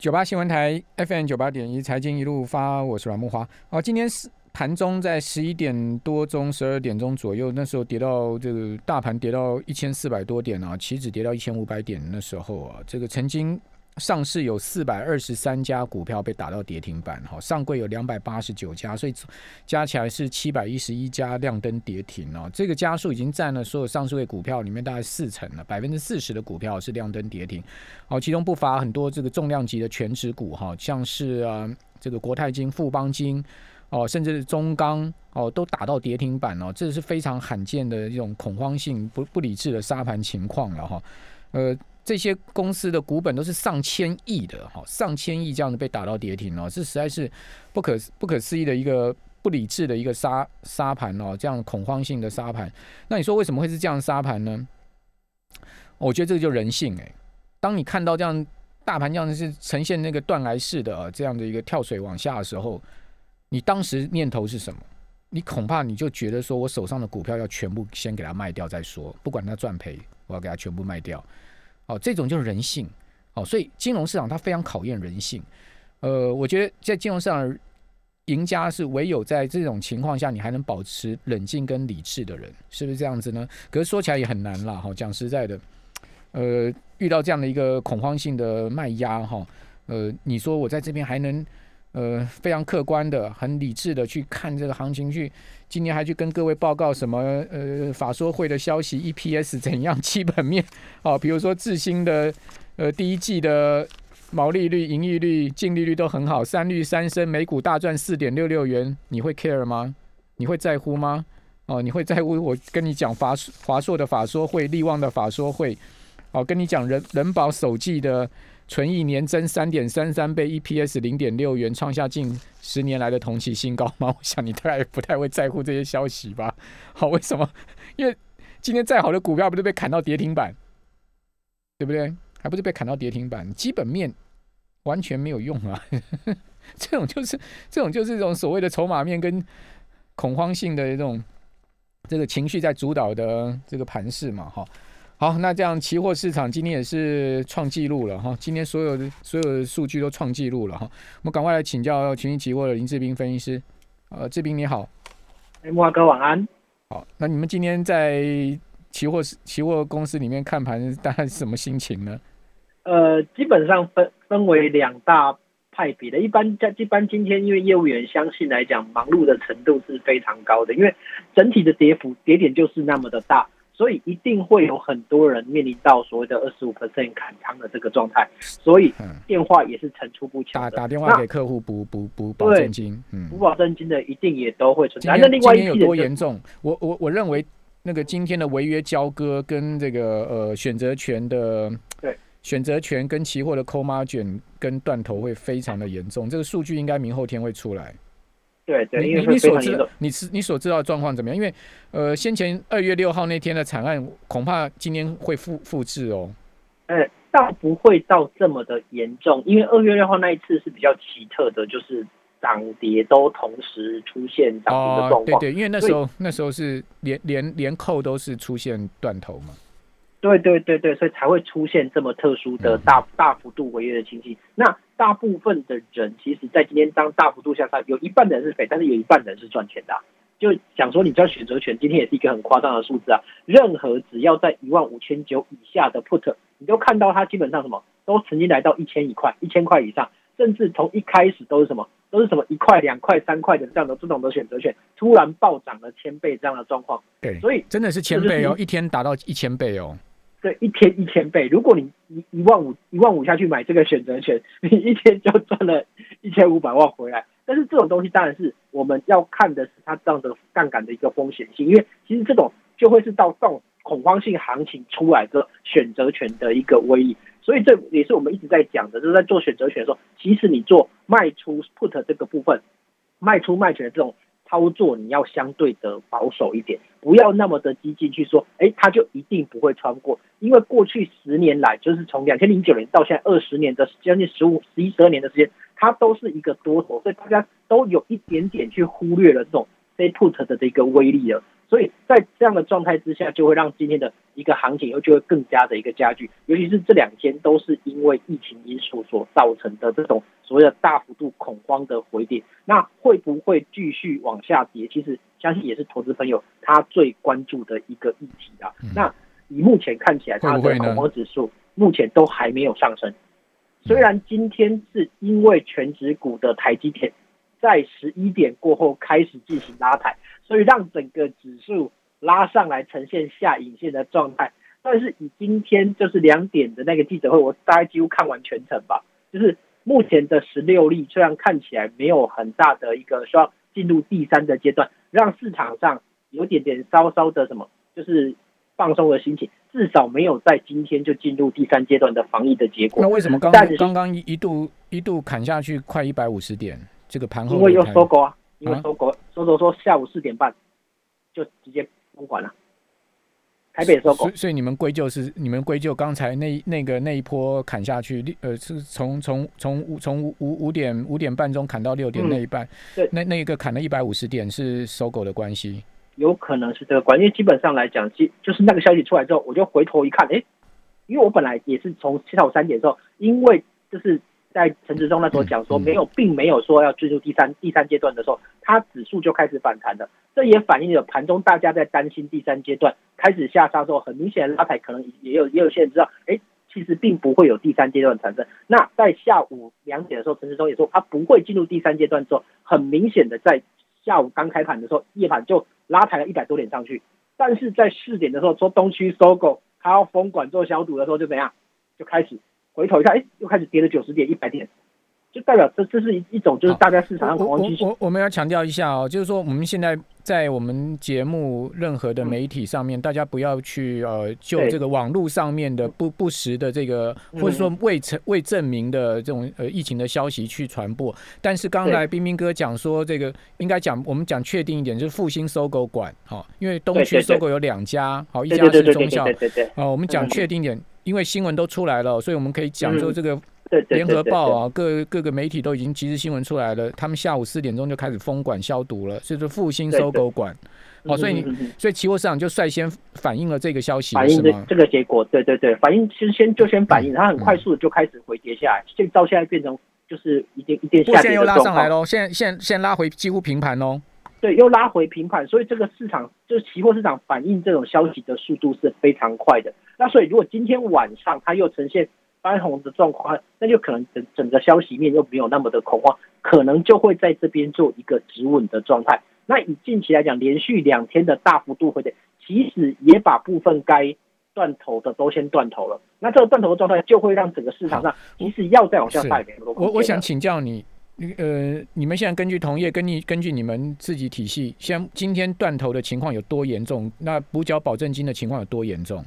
九八新闻台 FM 九八点一财经一路发，我是阮木华。哦，今天是盘中在十一点多钟、十二点钟左右，那时候跌到这个大盘跌到一千四百多点啊，期指跌到一千五百点，那时候啊，这个曾经。上市有四百二十三家股票被打到跌停板，哈，上柜有两百八十九家，所以加起来是七百一十一家亮灯跌停哦。这个加速已经占了所有上市位股票里面大概四成了，百分之四十的股票是亮灯跌停。哦，其中不乏很多这个重量级的全指股，哈，像是啊这个国泰金、富邦金，哦，甚至是中钢，哦，都打到跌停板哦，这是非常罕见的一种恐慌性不不理智的杀盘情况了哈，呃。这些公司的股本都是上千亿的，哈，上千亿这样子被打到跌停哦，这实在是不可不可思议的一个不理智的一个沙沙盘哦，这样恐慌性的沙盘。那你说为什么会是这样沙盘呢？我觉得这个就人性哎，当你看到这样大盘这样是呈现那个断崖式的这样的一个跳水往下的时候，你当时念头是什么？你恐怕你就觉得说我手上的股票要全部先给它卖掉再说，不管它赚赔，我要给它全部卖掉。哦，这种就是人性，哦，所以金融市场它非常考验人性。呃，我觉得在金融市场，赢家是唯有在这种情况下，你还能保持冷静跟理智的人，是不是这样子呢？可是说起来也很难了，哈，讲实在的，呃，遇到这样的一个恐慌性的卖压，哈，呃，你说我在这边还能？呃，非常客观的、很理智的去看这个行情，去今年还去跟各位报告什么呃法说会的消息，EPS 怎样，基本面 哦，比如说智新的呃第一季的毛利率、盈利率、净利率都很好，三率三升，每股大赚四点六六元，你会 care 吗？你会在乎吗？哦，你会在乎我跟你讲华华硕的法说会、利旺的法说会，哦，跟你讲人人保首季的。纯益年增三点三三倍，EPS 零点六元，创下近十年来的同期新高吗？我想你大概不太会在乎这些消息吧？好，为什么？因为今天再好的股票不是被砍到跌停板，对不对？还不是被砍到跌停板，基本面完全没有用啊！这种就是这种就是这种所谓的筹码面跟恐慌性的这种这个情绪在主导的这个盘势嘛，哈。好，那这样期货市场今天也是创纪录了哈，今天所有的所有的数据都创纪录了哈，我们赶快来请教群益期货的林志斌分析师，呃，志斌你好，哎，木华哥晚安。好，那你们今天在期货期货公司里面看盘，大概是什么心情呢？呃，基本上分分为两大派别的，一般在一般今天因为业务员相信来讲，忙碌的程度是非常高的，因为整体的跌幅跌点就是那么的大。所以一定会有很多人面临到所谓的二十五 percent 砍仓的这个状态，所以电话也是层出不穷。打打电话给客户补补补保证金，嗯，补保证金的一定也都会存在。那另外一有多严重？我我我认为那个今天的违约交割跟这个呃选择权的对选择权跟期货的扣码卷跟断头会非常的严重，这个数据应该明后天会出来。对对，你你所知道，你是你所知道的状况怎么样？因为呃，先前二月六号那天的惨案，恐怕今天会复复制哦。呃，倒不会到这么的严重，因为二月六号那一次是比较奇特的，就是涨跌都同时出现涨跌的状况。对对，因为那时候那时候是连连连扣都是出现断头嘛。对对对对，所以才会出现这么特殊的大大幅度违约的情形。那大部分的人，其实，在今天当大幅度向上，有一半的人是赔，但是有一半的人是赚钱的。就想说，你知道选择权今天也是一个很夸张的数字啊。任何只要在一万五千九以下的 put，你都看到它基本上什么都曾经来到一千一块、一千块以上，甚至从一开始都是什么都是什么一块、两块、三块的这样的这种的选择权，突然暴涨了千倍这样的状况。对，所以真的是千倍哦，一天达到一千倍哦。对，一天一千倍。如果你一一万五一万五下去买这个选择权，你一天就赚了一千五百万回来。但是这种东西当然是我们要看的是它这样的杠杆的一个风险性，因为其实这种就会是到这种恐慌性行情出来的选择权的一个威力。所以这也是我们一直在讲的，就是在做选择权的时候，其实你做卖出 put 这个部分，卖出卖权的这种。操作你要相对的保守一点，不要那么的激进去说，哎，它就一定不会穿过，因为过去十年来，就是从两千零九年到现在二十年的将近十五、十一、十二年的时间，它都是一个多头，所以大家都有一点点去忽略了这种 say put 的这个威力了，所以在这样的状态之下，就会让今天的一个行情又就会更加的一个加剧，尤其是这两天都是因为疫情因素所造成的这种所谓的大幅度恐慌的回跌，那会不会继续往下跌？其实相信也是投资朋友他最关注的一个议题啊。那以目前看起来，它的恐慌指数目前都还没有上升，虽然今天是因为全指股的台积电在十一点过后开始进行拉抬，所以让整个指数。拉上来呈现下影线的状态，但是以今天就是两点的那个记者会，我大概几乎看完全程吧。就是目前的十六例，虽然看起来没有很大的一个需要进入第三的阶段，让市场上有点点稍稍的什么，就是放松的心情，至少没有在今天就进入第三阶段的防疫的结果。那为什么刚刚刚一度一度砍下去快一百五十点？这个盘后因为又收购啊，因为收购收购说下午四点半就直接。不管了，台北收购，所以你们归咎是你们归咎刚才那那个那一波砍下去，呃，是从从从五从五五五点五点半钟砍到六点那一半，对，那那一个砍了一百五十点是收购的关系，有可能是这个关系。基本上来讲，基就是那个消息出来之后，我就回头一看，哎，因为我本来也是从下午三点之后，因为就是在陈志忠那时候讲说没有，并没有说要进入第三第三阶段的时候，它指数就开始反弹了。这也反映了盘中大家在担心第三阶段开始下杀之后，很明显拉抬可能也有也有些人知道，哎，其实并不会有第三阶段产生。那在下午两点的时候，陈志忠也说他不会进入第三阶段之后，很明显的在下午刚开盘的时候，夜盘就拉抬了一百多点上去。但是在四点的时候，说东区收购，他要封管做消毒的时候，就怎样，就开始回头一看，哎，又开始跌了九十点、一百点。就代表这这是一一种就是大家市场上恐慌情绪。我我们要强调一下哦，就是说我们现在在我们节目任何的媒体上面，大家不要去呃就这个网络上面的不不实的这个或者说未成未证明的这种呃疫情的消息去传播。但是刚才冰冰哥讲说这个应该讲我们讲确定一点，就是复兴搜狗馆哈，因为东区搜狗有两家，好一家是中校，哦，我们讲确定一点，因为新闻都出来了，所以我们可以讲说这个。联合报啊，各各个媒体都已经及时新闻出来了。他们下午四点钟就开始封管消毒了，就是复兴收购管。哦，所以你所以期货市场就率先反映了这个消息，反映这这个结果。对对对，反映其实先就先反映，它很快速的就开始回跌下来，现到现在变成就是一点一点下跌现在又拉上来喽，现在现现拉回几乎平盘喽。对，又拉回平盘，所以这个市场就是期货市场反映这种消息的速度是非常快的。那所以如果今天晚上它又呈现。翻红的状况，那就可能整整个消息面又没有那么的恐慌，可能就会在这边做一个止稳的状态。那以近期来讲，连续两天的大幅度回跌，其实也把部分该断头的都先断头了。那这个断头的状态，就会让整个市场上即使要再往下带我我想请教你，呃，你们现在根据同业，根据根据你们自己体系，像今天断头的情况有多严重？那补缴保证金的情况有多严重？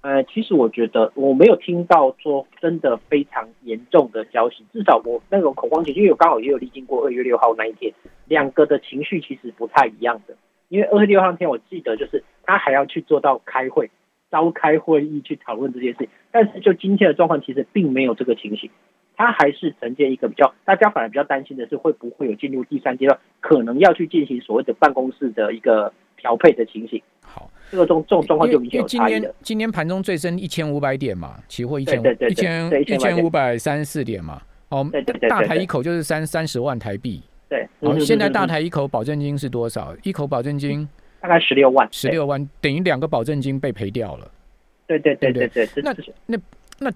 呃，其实我觉得我没有听到说真的非常严重的消息，至少我那种恐慌情绪，因为刚好也有历经过二月六号那一天，两个的情绪其实不太一样的。因为二月六号那天，我记得就是他还要去做到开会、召开会议去讨论这件事情，但是就今天的状况，其实并没有这个情形，他还是呈现一个比较，大家反而比较担心的是会不会有进入第三阶段，可能要去进行所谓的办公室的一个调配的情形。好。这个状这种状况就明显有差异今天盘中最深一千五百点嘛，期货一千一千一千五百三十四点嘛。哦，大台一口就是三三十万台币。对。哦，现在大台一口保证金是多少？一口保证金大概十六万。十六万等于两个保证金被赔掉了。对对对对对。那那那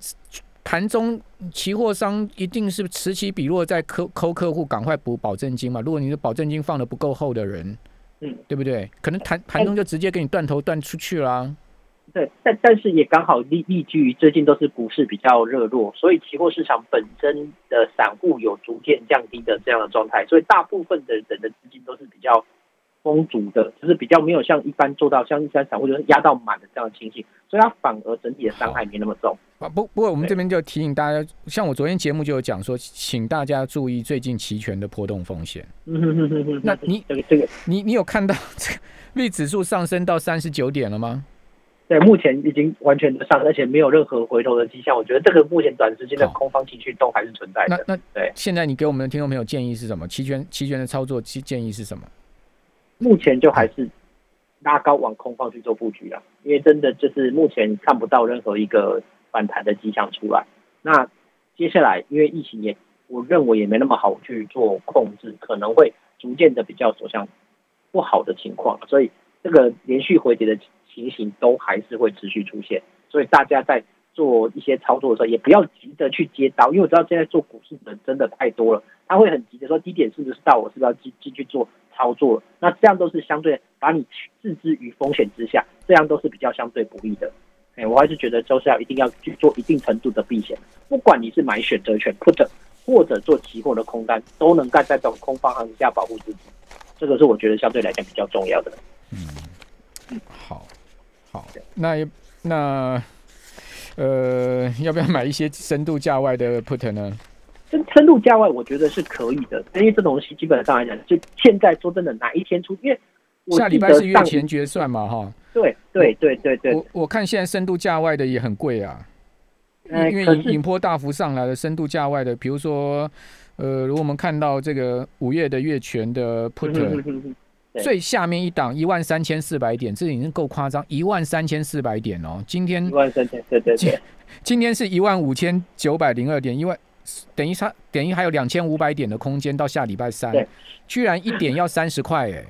盘中期货商一定是此起彼落在扣扣客户赶快补保证金嘛？如果你的保证金放的不够厚的人。嗯，对不对？可能盘盘中就直接给你断头断出去啦。对，但但是也刚好立立居于最近都是股市比较热络，所以期货市场本身的散户有逐渐降低的这样的状态，所以大部分的人的资金都是比较。丰足的，就是比较没有像一般做到像一般散户就是压到满的这样的情形，所以它反而整体的伤害没那么重啊。不不过我们这边就提醒大家，像我昨天节目就有讲说，请大家注意最近期权的波动风险。嗯哼哼哼哼。那你这个这个，你你有看到这个 指数上升到三十九点了吗？对，目前已经完全的上，而且没有任何回头的迹象。我觉得这个目前短时间的空方情绪都还是存在的。那那对，现在你给我们的听众朋友建议是什么？期权期权的操作建建议是什么？目前就还是拉高往空方去做布局了，因为真的就是目前看不到任何一个反弹的迹象出来。那接下来，因为疫情也，我认为也没那么好去做控制，可能会逐渐的比较走向不好的情况，所以这个连续回跌的情形都还是会持续出现。所以大家在做一些操作的时候，也不要急着去接刀，因为我知道现在做股市的人真的太多了，他会很急着说低点是不是到，我是不是要进进去做操作？那这样都是相对把你置之于风险之下，这样都是比较相对不利的。哎，我还是觉得周是要一定要去做一定程度的避险，不管你是买选择权 put 或者做期货的空单，都能干在这种空方行情下保护自己，这个是我觉得相对来讲比较重要的。嗯，好，好，那那。呃，要不要买一些深度价外的 put 呢？深深度价外，我觉得是可以的，因为这东西基本上来讲，就现在说真的，哪一天出？因为下礼拜是月前决算嘛，哈。对对对对对。我我看现在深度价外的也很贵啊，因为引引波大幅上来的深度价外的，比如说，呃，如果我们看到这个五月的月权的 put。最下面一档一万三千四百点，这已经够夸张，一万三千四百点哦。今天一万三千，对对对。今天是一万五千九百零二点，因为等于差等于还有两千五百点的空间到下礼拜三，居然一点要三十块哎。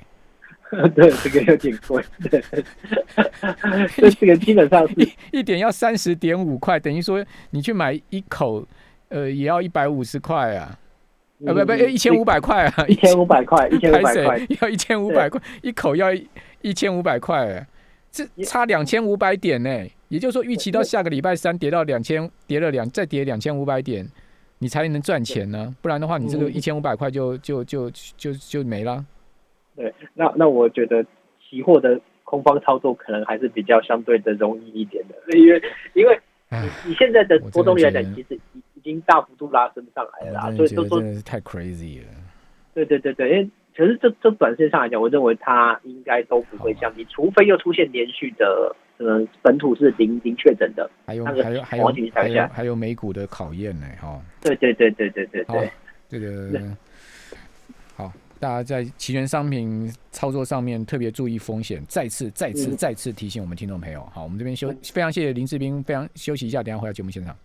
对，这个有点贵。对，这个基本上是一点要三十点五块，等于说你去买一口，呃，也要一百五十块啊。啊不不，一千五百块啊！一千五百块，一千五百块，要一千五百块，一口要一千五百块，这差两千五百点呢。也就是说，预期到下个礼拜三跌到两千，跌了两，再跌两千五百点，你才能赚钱呢。不然的话，你这个一千五百块就就就就就没了。对，那那我觉得期货的空方操作可能还是比较相对的容易一点的，因为因为你现在的波动率来讲，其实。已经大幅度拉升上来了，所以就说太 crazy 了。对对对对，因为可是这这短线上来讲，我认为它应该都不会降低，除非又出现连续的呃本土是零零确诊的，还有还有还有还有还有美股的考验呢，哈。对对对对对对对，这个好，大家在期权商品操作上面特别注意风险，再次再次再次提醒我们听众朋友，好，我们这边休非常谢谢林志斌，非常休息一下，等下回到节目现场。